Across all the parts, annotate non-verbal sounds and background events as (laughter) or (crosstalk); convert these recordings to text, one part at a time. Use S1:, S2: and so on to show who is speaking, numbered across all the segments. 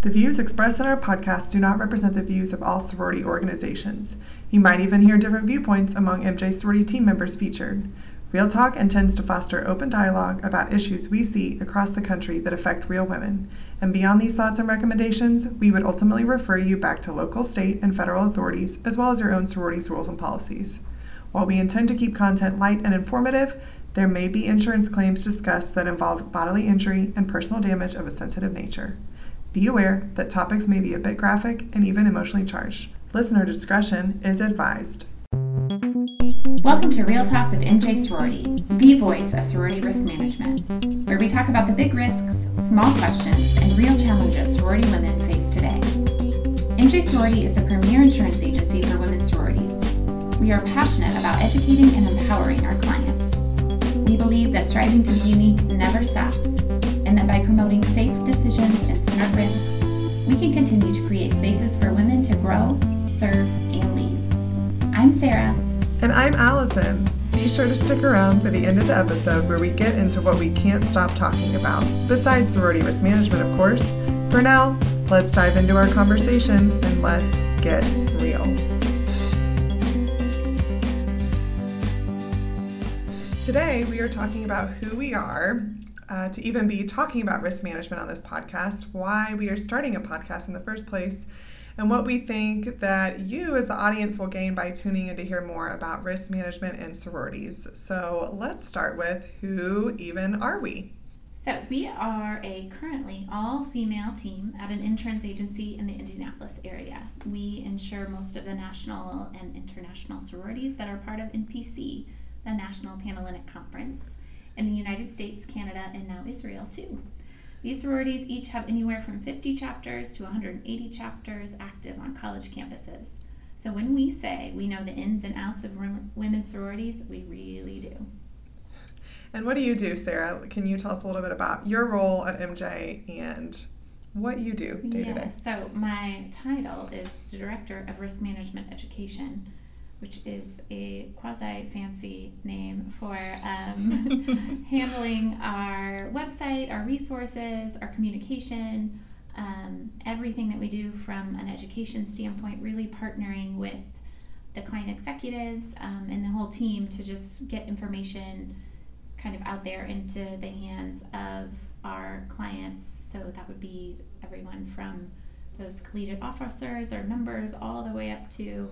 S1: The views expressed in our podcast do not represent the views of all sorority organizations. You might even hear different viewpoints among MJ sorority team members featured. Real Talk intends to foster open dialogue about issues we see across the country that affect real women. And beyond these thoughts and recommendations, we would ultimately refer you back to local, state, and federal authorities, as well as your own sorority's rules and policies. While we intend to keep content light and informative, there may be insurance claims discussed that involve bodily injury and personal damage of a sensitive nature. Be aware that topics may be a bit graphic and even emotionally charged. Listener discretion is advised.
S2: Welcome to Real Talk with MJ Sorority, the voice of sorority risk management, where we talk about the big risks, small questions, and real challenges sorority women face today. MJ Sorority is the premier insurance agency for women's sororities. We are passionate about educating and empowering our clients. We believe that striving to be unique never stops and that by promoting safe decisions and smart risks, we can continue to create spaces for women to grow, serve, and lead. I'm Sarah.
S1: And I'm Allison. Be sure to stick around for the end of the episode where we get into what we can't stop talking about, besides sorority risk management, of course. For now, let's dive into our conversation and let's get real. Today, we are talking about who we are uh, to even be talking about risk management on this podcast, why we are starting a podcast in the first place, and what we think that you, as the audience, will gain by tuning in to hear more about risk management and sororities. So let's start with who even are we?
S2: So, we are a currently all female team at an insurance agency in the Indianapolis area. We insure most of the national and international sororities that are part of NPC, the National Panhellenic Conference in the United States, Canada, and now Israel too. These sororities each have anywhere from 50 chapters to 180 chapters active on college campuses. So when we say we know the ins and outs of women's sororities, we really do.
S1: And what do you do, Sarah? Can you tell us a little bit about your role at MJ and what you do day to day?
S2: So my title is Director of Risk Management Education which is a quasi fancy name for um, (laughs) handling our website, our resources, our communication, um, everything that we do from an education standpoint, really partnering with the client executives um, and the whole team to just get information kind of out there into the hands of our clients. So that would be everyone from those collegiate officers or members all the way up to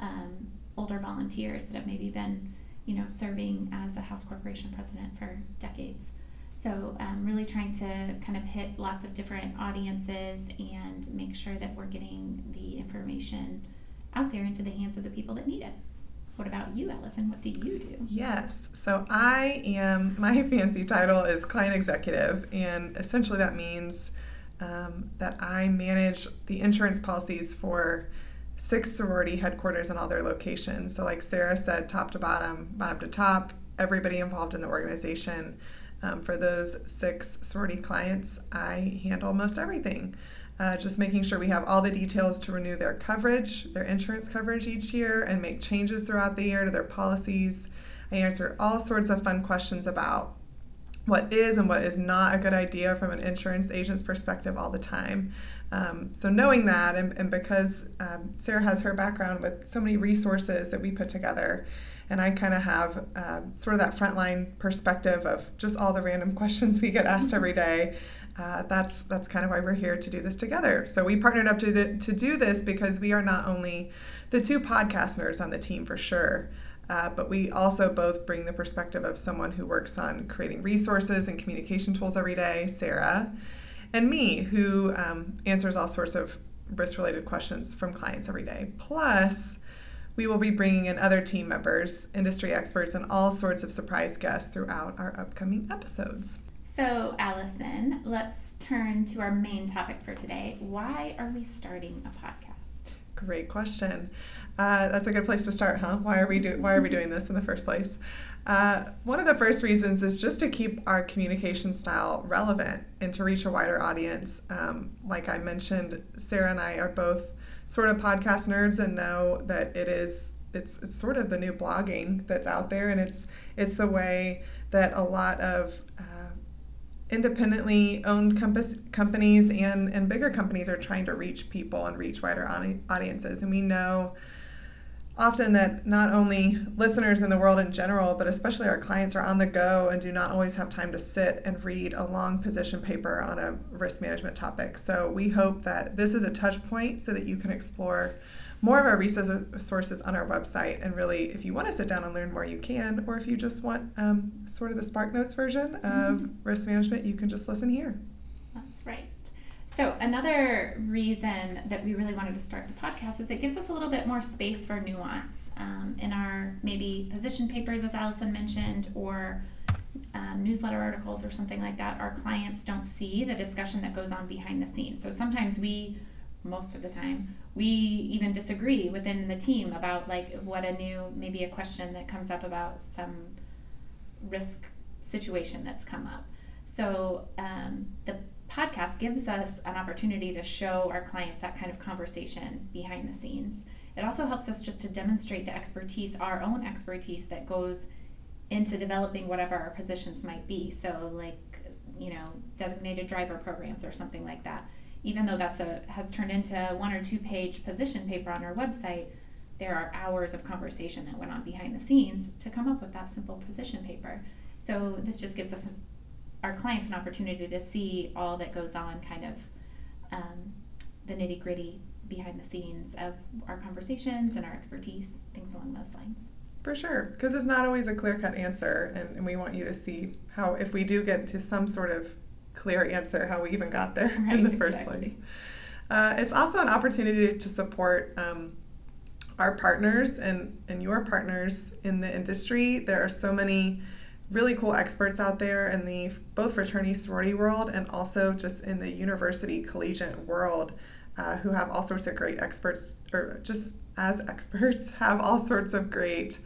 S2: um, older volunteers that have maybe been, you know, serving as a house corporation president for decades. So, um, really trying to kind of hit lots of different audiences and make sure that we're getting the information out there into the hands of the people that need it. What about you, Allison? What do you do?
S1: Yes. So I am, my (laughs) fancy title is client executive, and essentially that means um, that I manage the insurance policies for six sorority headquarters in all their locations. So, like Sarah said, top to bottom, bottom to top, everybody involved in the organization. Um, for those six sorority clients, I handle most everything. Uh, just making sure we have all the details to renew their coverage, their insurance coverage each year, and make changes throughout the year to their policies. I answer all sorts of fun questions about what is and what is not a good idea from an insurance agent's perspective all the time. Um, so knowing that, and, and because um, Sarah has her background with so many resources that we put together, and I kind of have uh, sort of that frontline perspective of just all the random (laughs) questions we get asked every day. Uh, that's that's kind of why we're here to do this together. So we partnered up to the, to do this because we are not only the two podcast nerds on the team for sure, uh, but we also both bring the perspective of someone who works on creating resources and communication tools every day, Sarah, and me, who um, answers all sorts of risk related questions from clients every day. Plus, we will be bringing in other team members, industry experts, and all sorts of surprise guests throughout our upcoming episodes.
S2: So, Allison, let's turn to our main topic for today. Why are we starting a podcast?
S1: Great question. Uh, that's a good place to start, huh? Why are we do- Why are we doing this in the first place? Uh, one of the first reasons is just to keep our communication style relevant and to reach a wider audience. Um, like I mentioned, Sarah and I are both sort of podcast nerds and know that it is it's, it's sort of the new blogging that's out there, and it's it's the way that a lot of uh, independently owned compass companies and, and bigger companies are trying to reach people and reach wider audiences. And we know often that not only listeners in the world in general, but especially our clients are on the go and do not always have time to sit and read a long position paper on a risk management topic. So we hope that this is a touch point so that you can explore more of our resources on our website. And really, if you want to sit down and learn more, you can. Or if you just want um, sort of the Spark Notes version of mm-hmm. risk management, you can just listen here.
S2: That's right. So, another reason that we really wanted to start the podcast is it gives us a little bit more space for nuance um, in our maybe position papers, as Allison mentioned, or um, newsletter articles or something like that. Our clients don't see the discussion that goes on behind the scenes. So, sometimes we, most of the time, we even disagree within the team about like what a new, maybe a question that comes up about some risk situation that's come up. So, um, the podcast gives us an opportunity to show our clients that kind of conversation behind the scenes. It also helps us just to demonstrate the expertise, our own expertise that goes into developing whatever our positions might be. So, like, you know, designated driver programs or something like that. Even though that's a has turned into one or two page position paper on our website, there are hours of conversation that went on behind the scenes to come up with that simple position paper. So this just gives us our clients an opportunity to see all that goes on, kind of um, the nitty gritty behind the scenes of our conversations and our expertise, things along those lines.
S1: For sure, because it's not always a clear cut answer, and, and, we want you to see how, if we do get to some sort of clear answer, how we even got there right, in the first exactly. place. Uh, it's also an opportunity to support um, our partners and, and your partners in the industry. There are so many really cool experts out there in the both fraternity sorority world and also just in the university collegiate world uh, who have all sorts of great experts or just as (laughs) experts have all sorts of great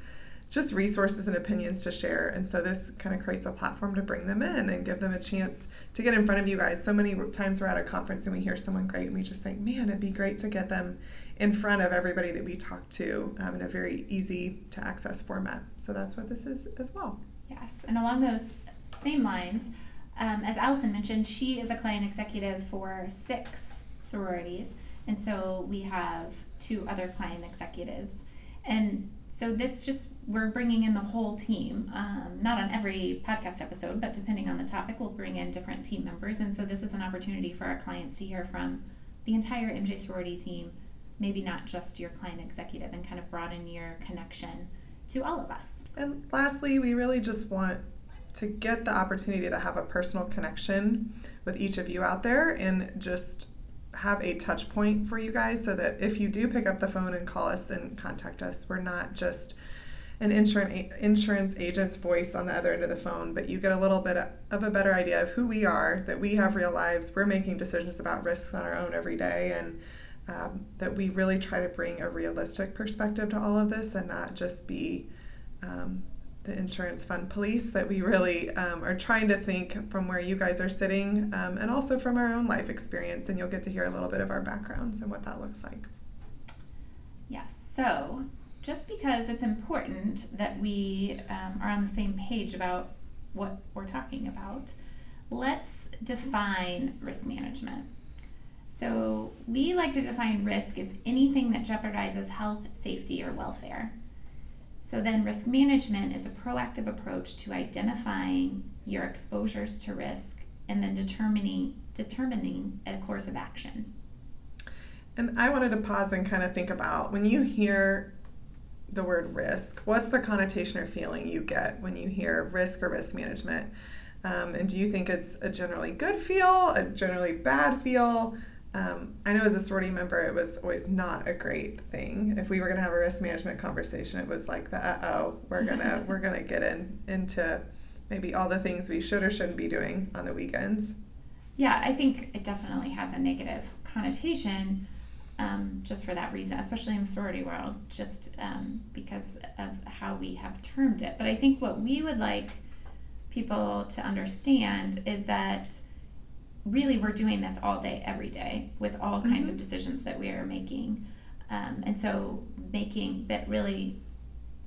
S1: just resources and opinions to share. And so this kind of creates a platform to bring them in and give them a chance to get in front of you guys. So many times we're at a conference and we hear someone great and we just think man it'd be great to get them in front of everybody that we talk to um, in a very easy to access format. So that's what this is as well.
S2: Yes, and along those same lines, um, as Allison mentioned, she is a client executive for six sororities, and so we have two other client executives. And so this just, we're bringing in the whole team. Um, not on every podcast episode, but depending on the topic, we'll bring in different team members. And so this is an opportunity for our clients to hear from the entire MJ sorority team, maybe not just your client executive, and kind of broaden your connection to all of us.
S1: And lastly, we really just want to get the opportunity to have a personal connection with each of you out there and just have a touch point for you guys so that if you do pick up the phone and call us and contact us, we're not just an insurance insurance agent's voice on the other end of the phone, but you get a little bit of a better idea of who we are, that we have real lives, we're making decisions about risks on our own every day, and um, that we really try to bring a realistic perspective to all of this and not just be um, the insurance fund police, that we really um, are trying to think from where you guys are sitting um, and also from our own life experience. And you'll get to hear a little bit of our backgrounds and what that looks like.
S2: Yes. So, just because it's important that we um, are on the same page about what we're talking about, let's define risk management. So, we like to define risk as anything that jeopardizes health, safety, or welfare. So, then risk management is a proactive approach to identifying your exposures to risk and then determining, determining a course of action.
S1: And I wanted to pause and kind of think about when you hear the word risk, what's the connotation or feeling you get when you hear risk or risk management? Um, and do you think it's a generally good feel, a generally bad feel? Um, I know as a sorority member, it was always not a great thing. If we were gonna have a risk management conversation, it was like the uh oh, we're gonna (laughs) we're gonna get in into maybe all the things we should or shouldn't be doing on the weekends.
S2: Yeah, I think it definitely has a negative connotation, um, just for that reason, especially in the sorority world, just um, because of how we have termed it. But I think what we would like people to understand is that really we're doing this all day every day with all kinds mm-hmm. of decisions that we are making um, and so making but really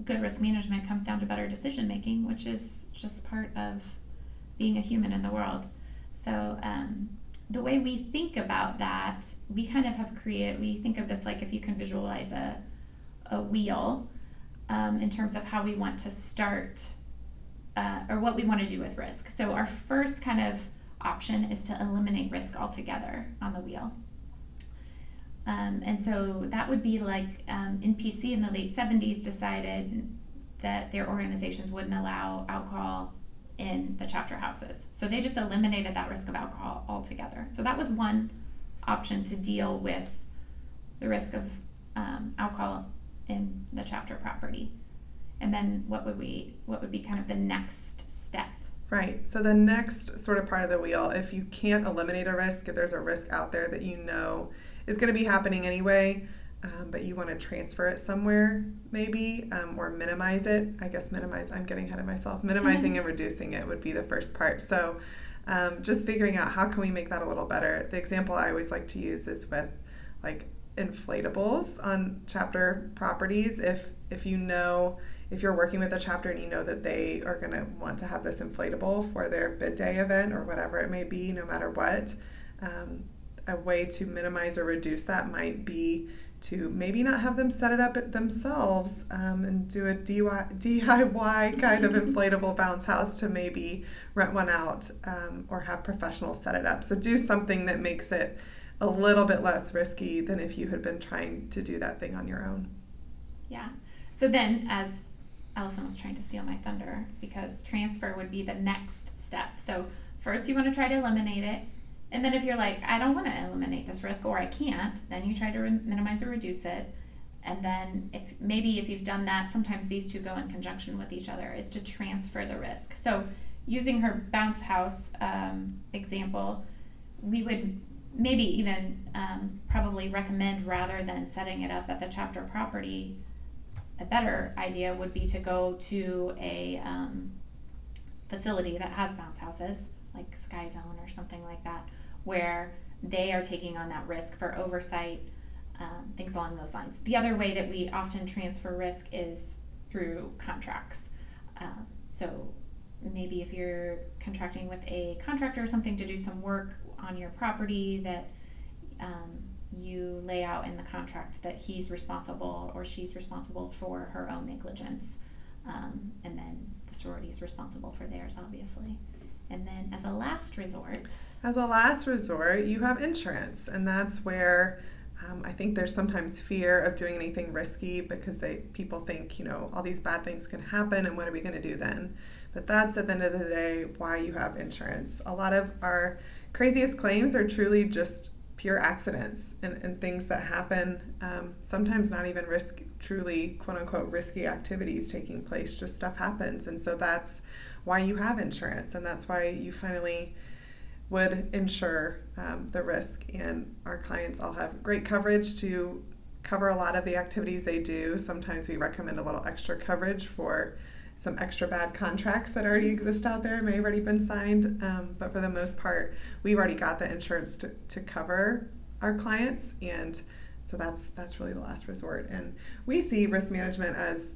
S2: good risk management comes down to better decision making which is just part of being a human in the world So, um, the way we think about that, we kind of have created, we think of this like if you can visualize a, a wheel um, in terms of how we want to start uh, or what we want to do with risk. So, our first kind of option is to eliminate risk altogether on the wheel. Um, and so that would be like um, NPC in the late 70s decided that their organizations wouldn't allow alcohol in the chapter houses. So they just eliminated that risk of alcohol altogether. So that was one option to deal with the risk of um, alcohol in the chapter property. And then what would we what would be kind of the next step?
S1: Right. So the next sort of part of the wheel, if you can't eliminate a risk, if there's a risk out there that you know is going to be happening anyway, um, but you want to transfer it somewhere maybe um, or minimize it. I guess minimize, I'm getting ahead of myself. Minimizing and reducing it would be the first part. So um, just figuring out how can we make that a little better. The example I always like to use is with like inflatables on chapter properties. If if you know if you're working with a chapter and you know that they are going to want to have this inflatable for their bid day event or whatever it may be, no matter what, um, a way to minimize or reduce that might be to maybe not have them set it up themselves um, and do a DIY kind of (laughs) inflatable bounce house to maybe rent one out um, or have professionals set it up. So do something that makes it a little bit less risky than if you had been trying to do that thing on your own.
S2: Yeah. So then, as Allison was trying to steal my thunder, because transfer would be the next step. So first, you want to try to eliminate it and then if you're like, I don't want to eliminate this risk or I can't, then you try to re- minimize or reduce it. And then if maybe if you've done that, sometimes these two go in conjunction with each other, is to transfer the risk. So using her bounce house um, example, we would maybe even um, probably recommend rather than setting it up at the chapter property, a better idea would be to go to a um, facility that has bounce houses, like Sky Zone or something like that, where they are taking on that risk for oversight, um, things along those lines. The other way that we often transfer risk is through contracts. Um, so maybe if you're contracting with a contractor or something to do some work on your property that um, you lay out in the contract that he's responsible or she's responsible for her own negligence. Um, and then the sorority is responsible for theirs, obviously. And then, as a last resort,
S1: as a last resort, you have insurance, and that's where um, I think there's sometimes fear of doing anything risky because they people think you know all these bad things can happen, and what are we going to do then? But that's at the end of the day why you have insurance. A lot of our craziest claims are truly just pure accidents and, and things that happen. Um, sometimes not even risk, truly quote unquote risky activities taking place. Just stuff happens, and so that's why you have insurance, and that's why you finally would insure um, the risk. And our clients all have great coverage to cover a lot of the activities they do. Sometimes we recommend a little extra coverage for some extra bad contracts that already exist out there, may have already been signed. Um, but for the most part, we've already got the insurance to, to cover our clients. And so that's that's really the last resort. And we see risk management as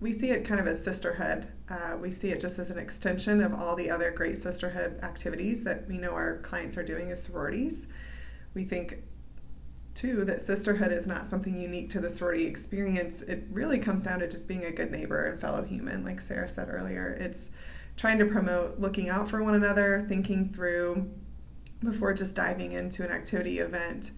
S1: we see it kind of as sisterhood. Uh, we see it just as an extension of all the other great sisterhood activities that we know our clients are doing as sororities. We think, too, that sisterhood is not something unique to the sorority experience. It really comes down to just being a good neighbor and fellow human, like Sarah said earlier. It's trying to promote looking out for one another, thinking through before just diving into an activity event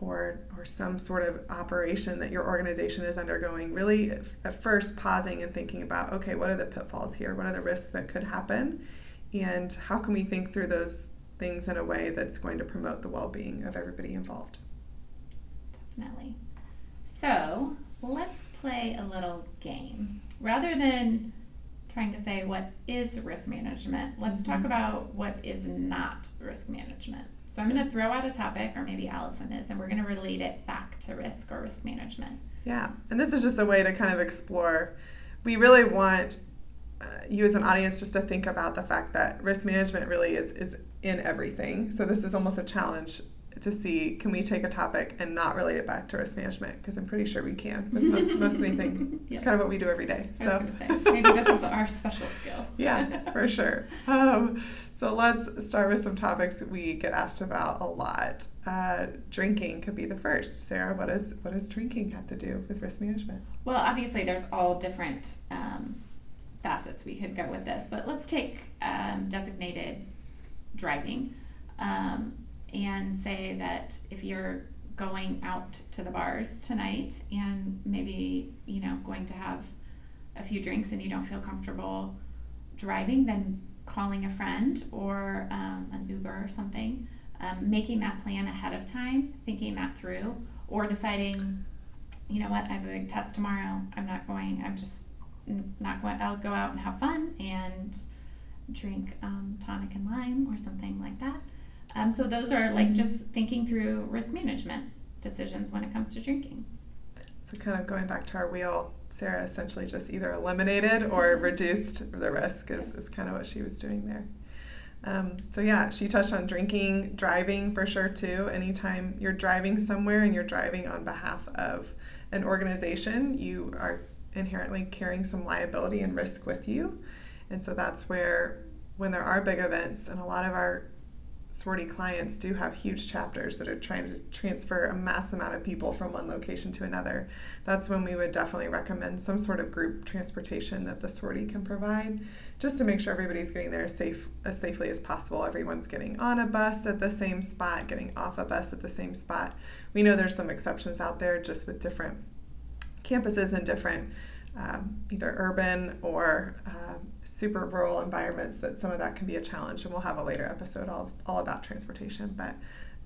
S1: or or some sort of operation that your organization is undergoing really at first pausing and thinking about okay what are the pitfalls here what are the risks that could happen and how can we think through those things in a way that's going to promote the well-being of everybody involved
S2: definitely so let's play a little game rather than trying to say what is risk management let's mm-hmm. talk about what is not risk management so I'm going to throw out a topic, or maybe Allison is, and we're going to relate it back to risk or risk management.
S1: Yeah, and this is just a way to kind of explore. We really want uh, you as an audience just to think about the fact that risk management really is is in everything. So this is almost a challenge to see can we take a topic and not relate it back to risk management because I'm pretty sure we can with (laughs) most, most anything.
S2: Yes.
S1: It's kind of what we do every day.
S2: I
S1: So
S2: was say, maybe this is our special skill. (laughs)
S1: yeah, for sure. Um, so let's start with some topics we get asked about a lot. Uh, drinking could be the first. Sarah, what is what does drinking have to do with risk management?
S2: Well, obviously, there's all different um, facets we could go with this, but let's take um, designated driving um, and say that if you're going out to the bars tonight and maybe you know going to have a few drinks and you don't feel comfortable driving, then calling a friend or um, an Uber or something, um, making that plan ahead of time, thinking that through, or deciding you know what, I have a big test tomorrow. I'm not going, I'm just not going, I'll go out and have fun and drink um, tonic and lime or something like that. Um, so those are like just thinking through risk management decisions when it comes to drinking.
S1: So kind of going back to our wheel, Sarah essentially just either eliminated or (laughs) reduced the risk is,
S2: Yes.
S1: is kind of what she was doing there. Um, so yeah, she touched on drinking, driving for sure too. Anytime you're driving somewhere and you're driving on behalf of an organization, you are inherently carrying some liability and risk with you. And so that's where when there are big events and a lot of our sorority clients do have huge chapters that are trying to transfer a mass amount of people from one location to another. That's when we would definitely recommend some sort of group transportation that the sorority can provide, just to make sure everybody's getting there safe as safely as possible. Everyone's getting on a bus at the same spot, getting off a bus at the same spot. We know there's some exceptions out there, just with different campuses and different um, either urban or uh, super rural environments that some of that can be a challenge and we'll have a later episode all, all about transportation but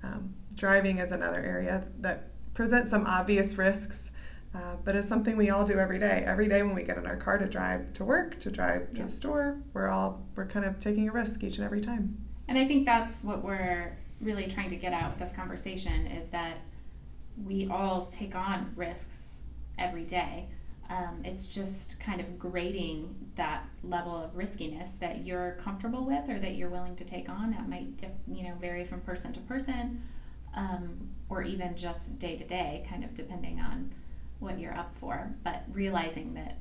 S1: um, driving is another area that presents some obvious risks uh, but it's something we all do every day every day when we get in our car to drive to work to drive to
S2: Yeah.
S1: the store we're all we're kind of taking a risk each and every time
S2: And I think that's what we're really trying to get at with this conversation is that we all take on risks every day. Um, it's just kind of grading that level of riskiness that you're comfortable with or that you're willing to take on. That might dif- you know vary from person to person, um, or even just day to day, kind of depending on what you're up for. But realizing that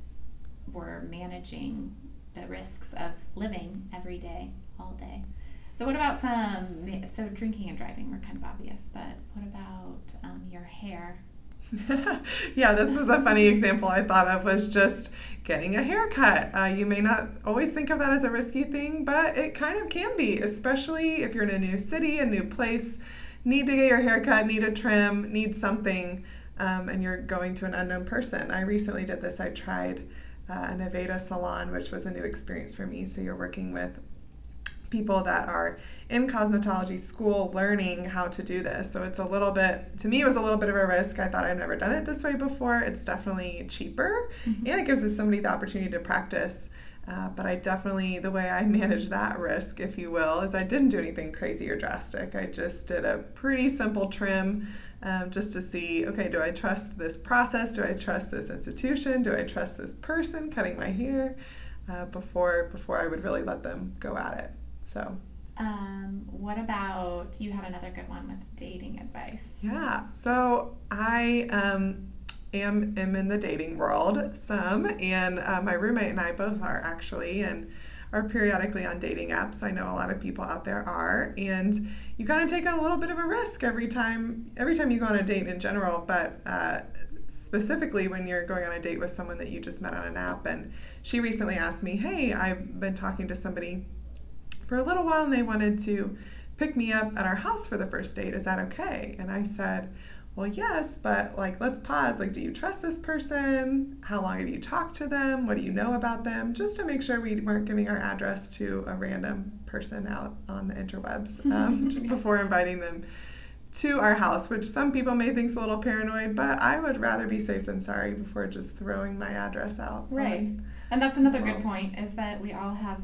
S2: we're managing the risks of living every day, all day. So what about some? So drinking and driving were kind of obvious, but what about um, your hair? (laughs)
S1: yeah, this was a funny example I thought of was just getting a haircut. Uh, you may not always think of that as a risky thing, but it kind of can be, especially if you're in a new city, a new place, need to get your haircut, need a trim, need something, um, and you're going to an unknown person. I recently did this. I tried uh, an Aveda salon, which was a new experience for me. So you're working with people that are in cosmetology school learning how to do this. So it's a little bit, to me, it was a little bit of a risk. I thought I'd never done it this way before. It's definitely cheaper and it gives us somebody the opportunity to practice. Uh, but I definitely, the way I (laughs) managed that risk, if you will, is I didn't do anything crazy or drastic. I just did a pretty simple trim um, just to see okay, do I trust this process? Do I trust this institution? Do I trust this person cutting my hair? Uh, before before I would really let them go at it. So
S2: Um, what about you had another good one with dating advice?
S1: yeah, so I um, am am in the dating world some, and uh, my roommate and I both are actually, and are periodically on dating apps. I know a lot of people out there are, and you kind of take a little bit of a risk every time every time you go on a date in general, but. Uh, specifically when you're going on a date with someone that you just met on an app and she recently asked me hey i've been talking to somebody for a little while and they wanted to pick me up at our house for the first date. Is that okay? And I said, well, yes, but like, let's pause. Like, do you trust this person? How long have you talked to them? What do you know about them? Just to make sure we weren't giving our address to a random person out on the interwebs (laughs) um, just
S2: Yes.
S1: before inviting them to our house, which some people may think is a little paranoid, but I would rather be safe than sorry before just throwing my address out.
S2: Right.
S1: on-
S2: And that's another
S1: Well-
S2: good point is that we all have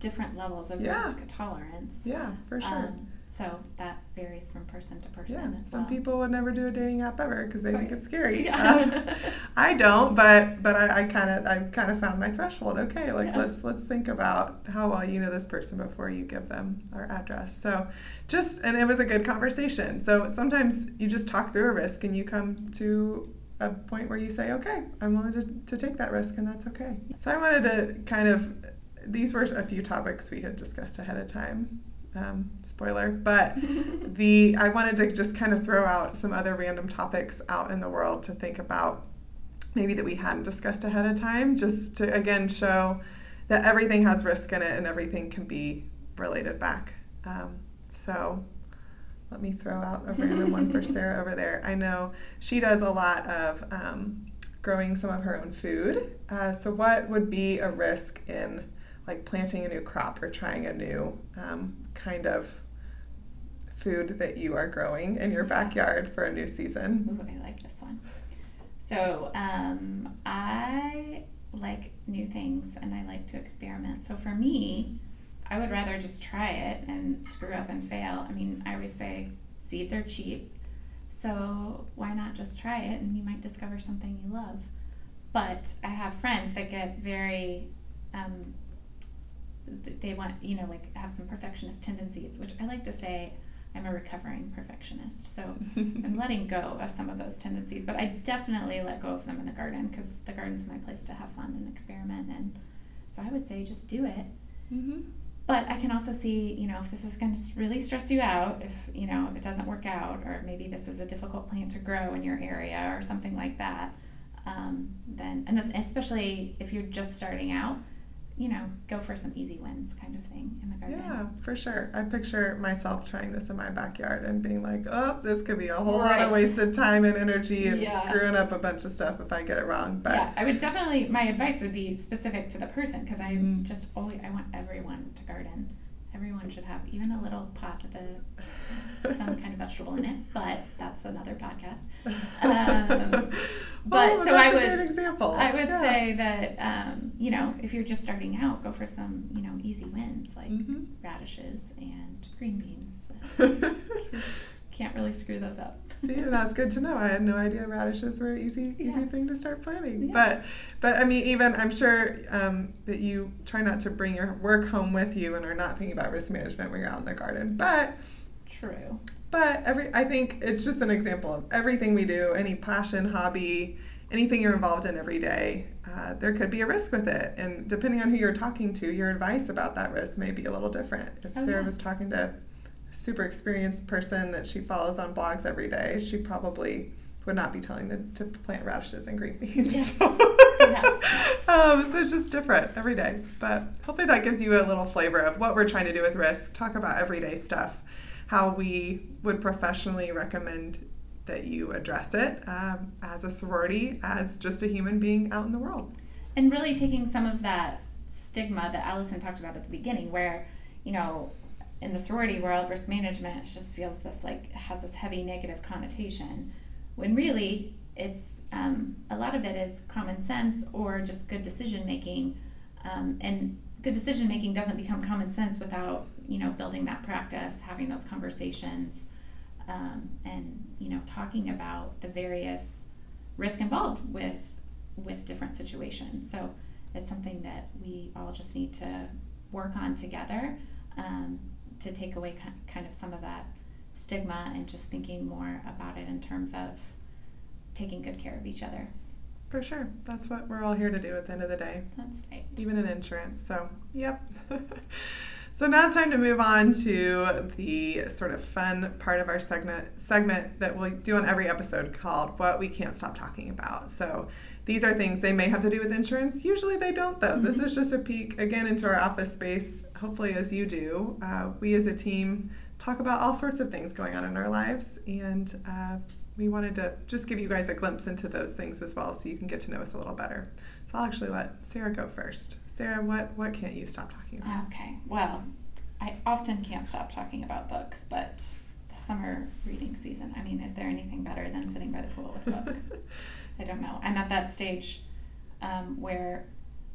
S2: different levels of
S1: Yeah.
S2: risk tolerance.
S1: yeah, for sure.
S2: Um, so that varies from person to person
S1: Yeah,
S2: as
S1: some
S2: well.
S1: people would never do a dating app ever because they think it's scary.
S2: Yeah.
S1: Um, (laughs) I don't, but but I kind of I kind of found my threshold. Okay, like
S2: Yeah.
S1: let's let's think about how well you know this person before you give them our address. So just and it was a good conversation. So sometimes you just talk through a risk and you come to a point where you say, okay, I'm willing to, to take that risk and that's okay. So I wanted to kind of these were a few topics we had discussed ahead of time. Um, spoiler, but (laughs) the I wanted to just kind of throw out some other random topics out in the world to think about maybe that we hadn't discussed ahead of time just to again show that everything has risk in it and everything can be related back. Um, so let me throw out a random one for (laughs) sarah over there. I know she does a lot of um, growing some of her own food. Uh, so what would be a risk in like planting a new crop or trying a new um, kind of food that you are growing in your backyard for a new season
S2: Ooh, I like this one. So, um, I like new things and I like to experiment. So, for me, I would rather just try it and screw up and fail. I mean, I always say seeds are cheap. So, why not just try it and you might discover something you love? But I have friends that get very, um, they want, you know, like have some perfectionist tendencies, which I like to say I'm a recovering perfectionist. So, (laughs) I'm letting go of some of those tendencies, but I definitely let go of them in the garden because the garden's my place to have fun and experiment. And so I would say just do it.
S1: mm-hmm.
S2: But I can also see, you know, if this is going to really stress you out, if, you know, if it doesn't work out, or maybe this is a difficult plant to grow in your area or something like that, um, then, and especially if you're just starting out, you know, go for some easy wins kind of thing in the garden.
S1: Yeah, for sure. I picture myself trying this in my backyard and being like, oh, this could be a whole lot of wasted time and energy and
S2: Yeah.
S1: screwing up a bunch of stuff if I get it wrong. But
S2: yeah, I would definitely. My advice would be specific to the person because I
S1: Mhm.
S2: just always I want everyone to garden. Everyone should have even a little pot with a some kind of vegetable in it, but that's another podcast. (laughs) Um, but
S1: Oh,
S2: so I would
S1: example.
S2: I would
S1: Yeah.
S2: say that um, you know if you're just starting out, go for some you know easy wins like
S1: Mhm.
S2: radishes and green beans. (laughs) Just can't really screw those up.
S1: See, that's good to know. I had no idea radishes were an easy, easy
S2: Yes.
S1: thing to start planting.
S2: Yes.
S1: But, but I mean, even I'm sure um, that you try not to bring your work home with you and are not thinking about risk management when you're out in the garden. But
S2: True.
S1: But every I think it's just an example of everything we do, any passion, hobby, anything you're involved in every day. Uh, there could be a risk with it, and depending on who you're talking to, your advice about that risk may be a little different. If
S2: Oh,
S1: Sarah
S2: yeah.
S1: was talking to a super experienced person that she follows on blogs every day, she probably would not be telling them to plant radishes and green beans.
S2: Yes, (laughs)
S1: So- um, so it's just different every day. But hopefully that gives you a little flavor of what we're trying to do with risk. Talk about everyday stuff, how we would professionally recommend that you address it um, as a sorority, as just a human being out in the world.
S2: and really taking some of that stigma that Allison talked about at the beginning, where you know, in the sorority world, risk management just feels this like has this heavy negative connotation, when really it's um, a lot of it is common sense or just good decision making, um, and good decision making doesn't become common sense without you know building that practice, having those conversations, um, and you know talking about the various risk involved with with different situations. So it's something that we all just need to work on together um, to take away ki- kind of some of that stigma and just thinking more about it in terms of taking good care of each other.
S1: For sure. That's what we're all here to do at the end of the day.
S2: That's right.
S1: even in insurance. So, yep. (laughs) so now it's time to move on to the sort of fun part of our segment segment that we do on every episode called "What We Can't Stop Talking About." So these are things they may have to do with insurance. Usually they don't, though. This
S2: Mhm.
S1: is just a peek again into our office space. Hopefully, as you do, uh, we as a team talk about all sorts of things going on in our lives and. Uh, we wanted to just give you guys a glimpse into those things as well so you can get to know us a little better. So I'll actually let Sarah go first. Sarah, what, what can't you stop talking about?
S2: Okay. Well, I often can't stop talking about books, but the summer reading season, I mean, is there anything better than sitting by the pool with a book? (laughs) I don't know. I'm at that stage um, where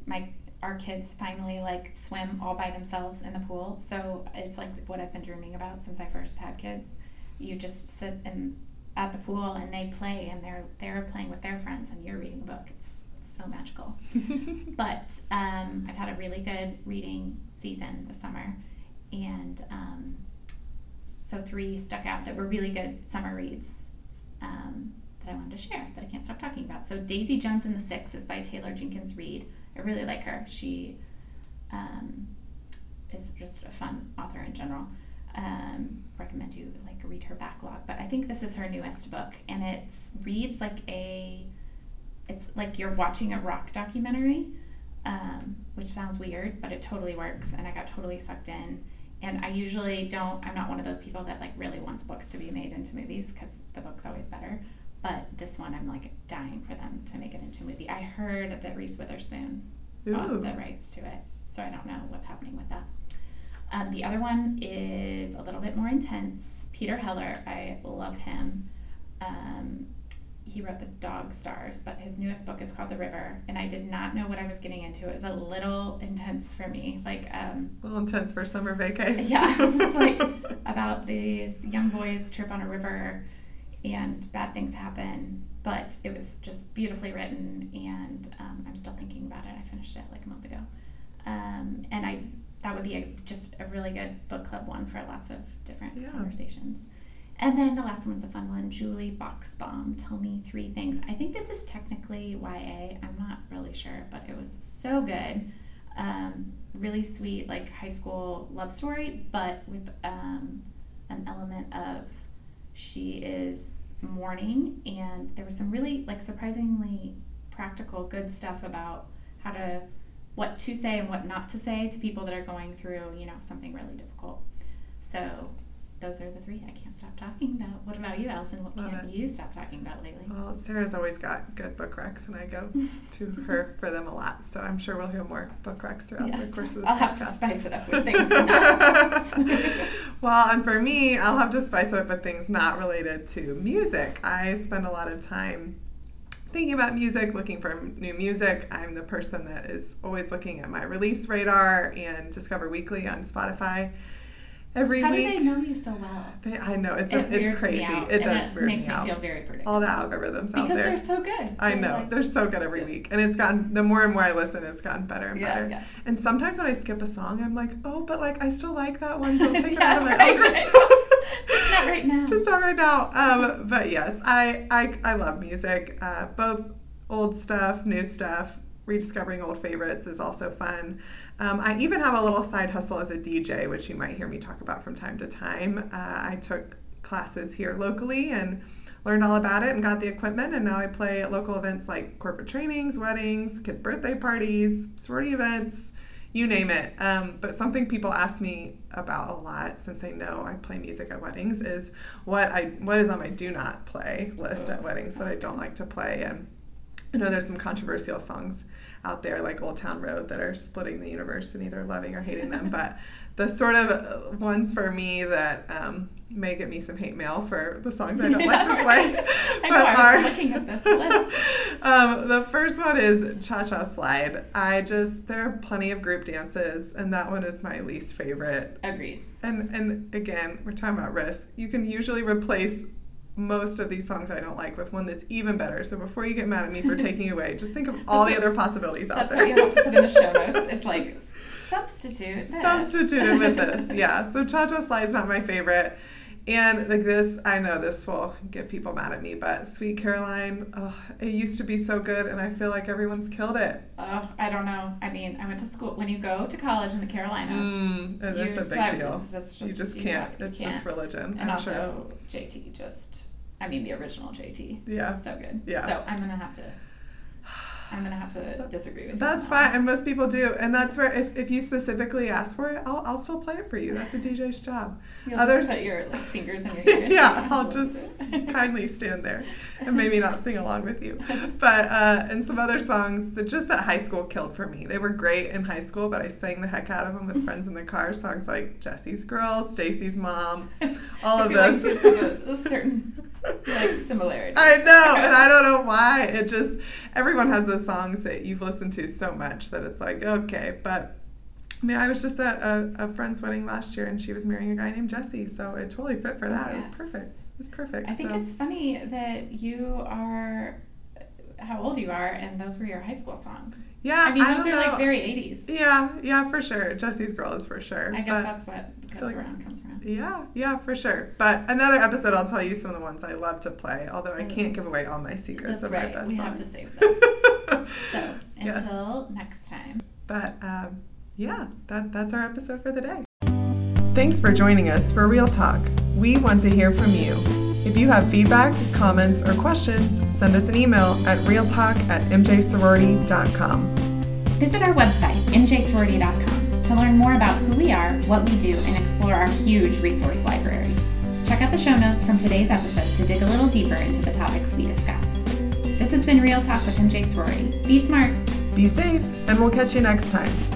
S2: my our kids finally like swim all by themselves in the pool. So it's like what I've been dreaming about since I first had kids. You just sit in at the pool and they play and they're they're playing with their friends and you're reading a book. It's so magical. (laughs) but um, I've had a really good reading season this summer, and um, so three stuck out that were really good summer reads. Um, that I wanted to share that I can't stop talking about. So Daisy Jones and the Six is by Taylor Jenkins Reid. I really like her. She um, is just a fun author in general. Um, recommend you like read her backlog, but I think this is her newest book, and it reads like a, it's like you're watching a rock documentary, um, which sounds weird, but it totally works, and I got totally sucked in. And I usually don't. I'm not one of those people that like really wants books to be made into movies because the book's always better. But this one, I'm like dying for them to make it into a movie. I heard that Reese Witherspoon bought the rights to it, so I don't know what's happening with that. Um, the other one is a little bit more intense. Peter Heller, I love him. Um, he wrote The Dog Stars, but his newest book is called The River, and I did not know what I was getting into. It was a little intense for me, like um,
S1: a little intense for summer vacation.
S2: Yeah, it was like (laughs) about these young boys trip on a river and bad things happen. But it was just beautifully written, and um, I'm still thinking about it. I finished it like a month ago, um, and I that would be a, just a really good book club one for lots of different yeah. conversations. And then the last one's a fun one. Julie Buxbaum, Tell Me Three Things. I think this is technically YA. I'm not really sure, but it was so good. Um, really sweet, like high school love story, but with um, an element of she is mourning, and there was some really like surprisingly practical, good stuff about how to what to say and what not to say to people that are going through you know something really difficult. So those are the three I can't stop talking about. What about you, Allison? What Love can't it. you stop talking about lately?
S1: Well, Sarah's always got good book recs, and I go to (laughs) her for them a lot. So I'm sure we'll hear more book recs throughout yes. the course of this
S2: I'll
S1: podcast.
S2: have to spice it up with things. (laughs)
S1: well, and for me, I'll have to spice it up with things not related to music. I spend a lot of time thinking about music, looking for new music. I'm the person that is always looking at my release radar and Discover Weekly on Spotify every
S2: How
S1: week.
S2: How do they know you so well?
S1: They, I know it's it a, it's crazy. It does
S2: it
S1: weird
S2: makes
S1: me, out.
S2: feel very predictable.
S1: All the algorithms
S2: because
S1: out there because
S2: they're so good.
S1: I know like, they're so good every week, and it's gotten the more and more I listen, it's gotten better and
S2: yeah,
S1: better.
S2: Yeah.
S1: And sometimes when I skip a song, I'm like, oh, but like I still like that one. Don't take (laughs)
S2: yeah,
S1: it out of my
S2: right, right. (laughs) Just not right now.
S1: Just not right now. Um, but yes, I I I love music. Uh, both old stuff, new stuff. Rediscovering old favorites is also fun. Um, I even have a little side hustle as a DJ, which you might hear me talk about from time to time. Uh, I took classes here locally and learned all about it and got the equipment, and now I play at local events like corporate trainings, weddings, kids' birthday parties, sorority events, you name it. Um, but something people ask me about a lot since they know I play music at weddings is what I what is on my do not play list at weddings, what I don't like to play, and I know there's some controversial songs out there like Old Town Road that are splitting the universe and either loving or hating them. but the sort of ones for me that um, may get me some hate mail for the songs I don't yeah, like to play. (laughs)
S2: I know, I'm looking at this list. (laughs)
S1: um, the first one is Cha Cha Slide. I just, there are plenty of group dances, and that one is my least favorite.
S2: Agreed.
S1: And, and again, we're talking about risk. You can usually replace most of these songs I don't like with one that's even better. So before you get mad at me for (laughs) taking away, just think of all the other possibilities out
S2: there. That's what you have to put in the show (laughs) notes. It's like substitute. This.
S1: Substitute with this, (laughs) yeah. So Cha Cha Slide's not my favorite. And like this, I know this will get people mad at me, but Sweet Caroline, oh, it used to be so good, and I feel like everyone's killed it.
S2: Oh, I don't know. I mean, I went to school. When you go to college in the Carolinas,
S1: mm, it is a big deal.
S2: Just,
S1: you just can't. it's can't. just religion.
S2: And
S1: I'm
S2: also, sure. JT just, I mean, the original JT.
S1: Yeah.
S2: So good.
S1: Yeah.
S2: So I'm gonna have to I'm gonna have to disagree with
S1: that's
S2: you.
S1: That's fine, and most people do, and that's where if, if you specifically ask for it, I'll, I'll still play it for you. That's a DJ's job.
S2: You'll Others, just put your like fingers in your (laughs) ears.
S1: yeah, I'll just (laughs) kindly stand there and maybe not sing along with you. (laughs) But uh, and some other songs that just that high school killed for me. They were great in high school, but I sang the heck out of them with friends in the car. Songs like Jesse's Girl, Stacy's Mom, all of
S2: those.
S1: Like
S2: certain like similarities.
S1: I know, and I (laughs) don't know why. It just everyone has those songs that you've listened to so much that it's like okay, but. I mean, I was just at a, a friend's wedding last year, and she was marrying a guy named Jesse, so it totally fit for that. It was perfect. It was perfect.
S2: I think
S1: so.
S2: it's funny that you are how old you are, and those were your high school songs.
S1: yeah.
S2: I mean,
S1: I
S2: those
S1: don't
S2: are
S1: know.
S2: like very 80s.
S1: Yeah, yeah, for sure. Jesse's girl is for sure.
S2: I guess that's what goes
S1: like-
S2: around comes around.
S1: Yeah, yeah, for sure. But another episode, I'll tell you some of the ones I love to play. Although I can't give away all my secrets
S2: That's
S1: of my
S2: right.
S1: best
S2: We have to save (laughs) those. So
S1: Yes.
S2: until next time.
S1: But um, yeah, that, that's our episode for the day. Thanks for joining us for Real Talk. We want to hear from you. If you have feedback, comments, or questions, send us an email at realtalk at mjsorority.com.
S2: Visit our website, mjsorority.com, to learn more about who we are, what we do, and explore our huge resource library. Check out the show notes from today's episode to dig a little deeper into the topics we discussed. This has been Real Talk with MJ Sorority. Be smart.
S1: Be safe, and we'll catch you next time.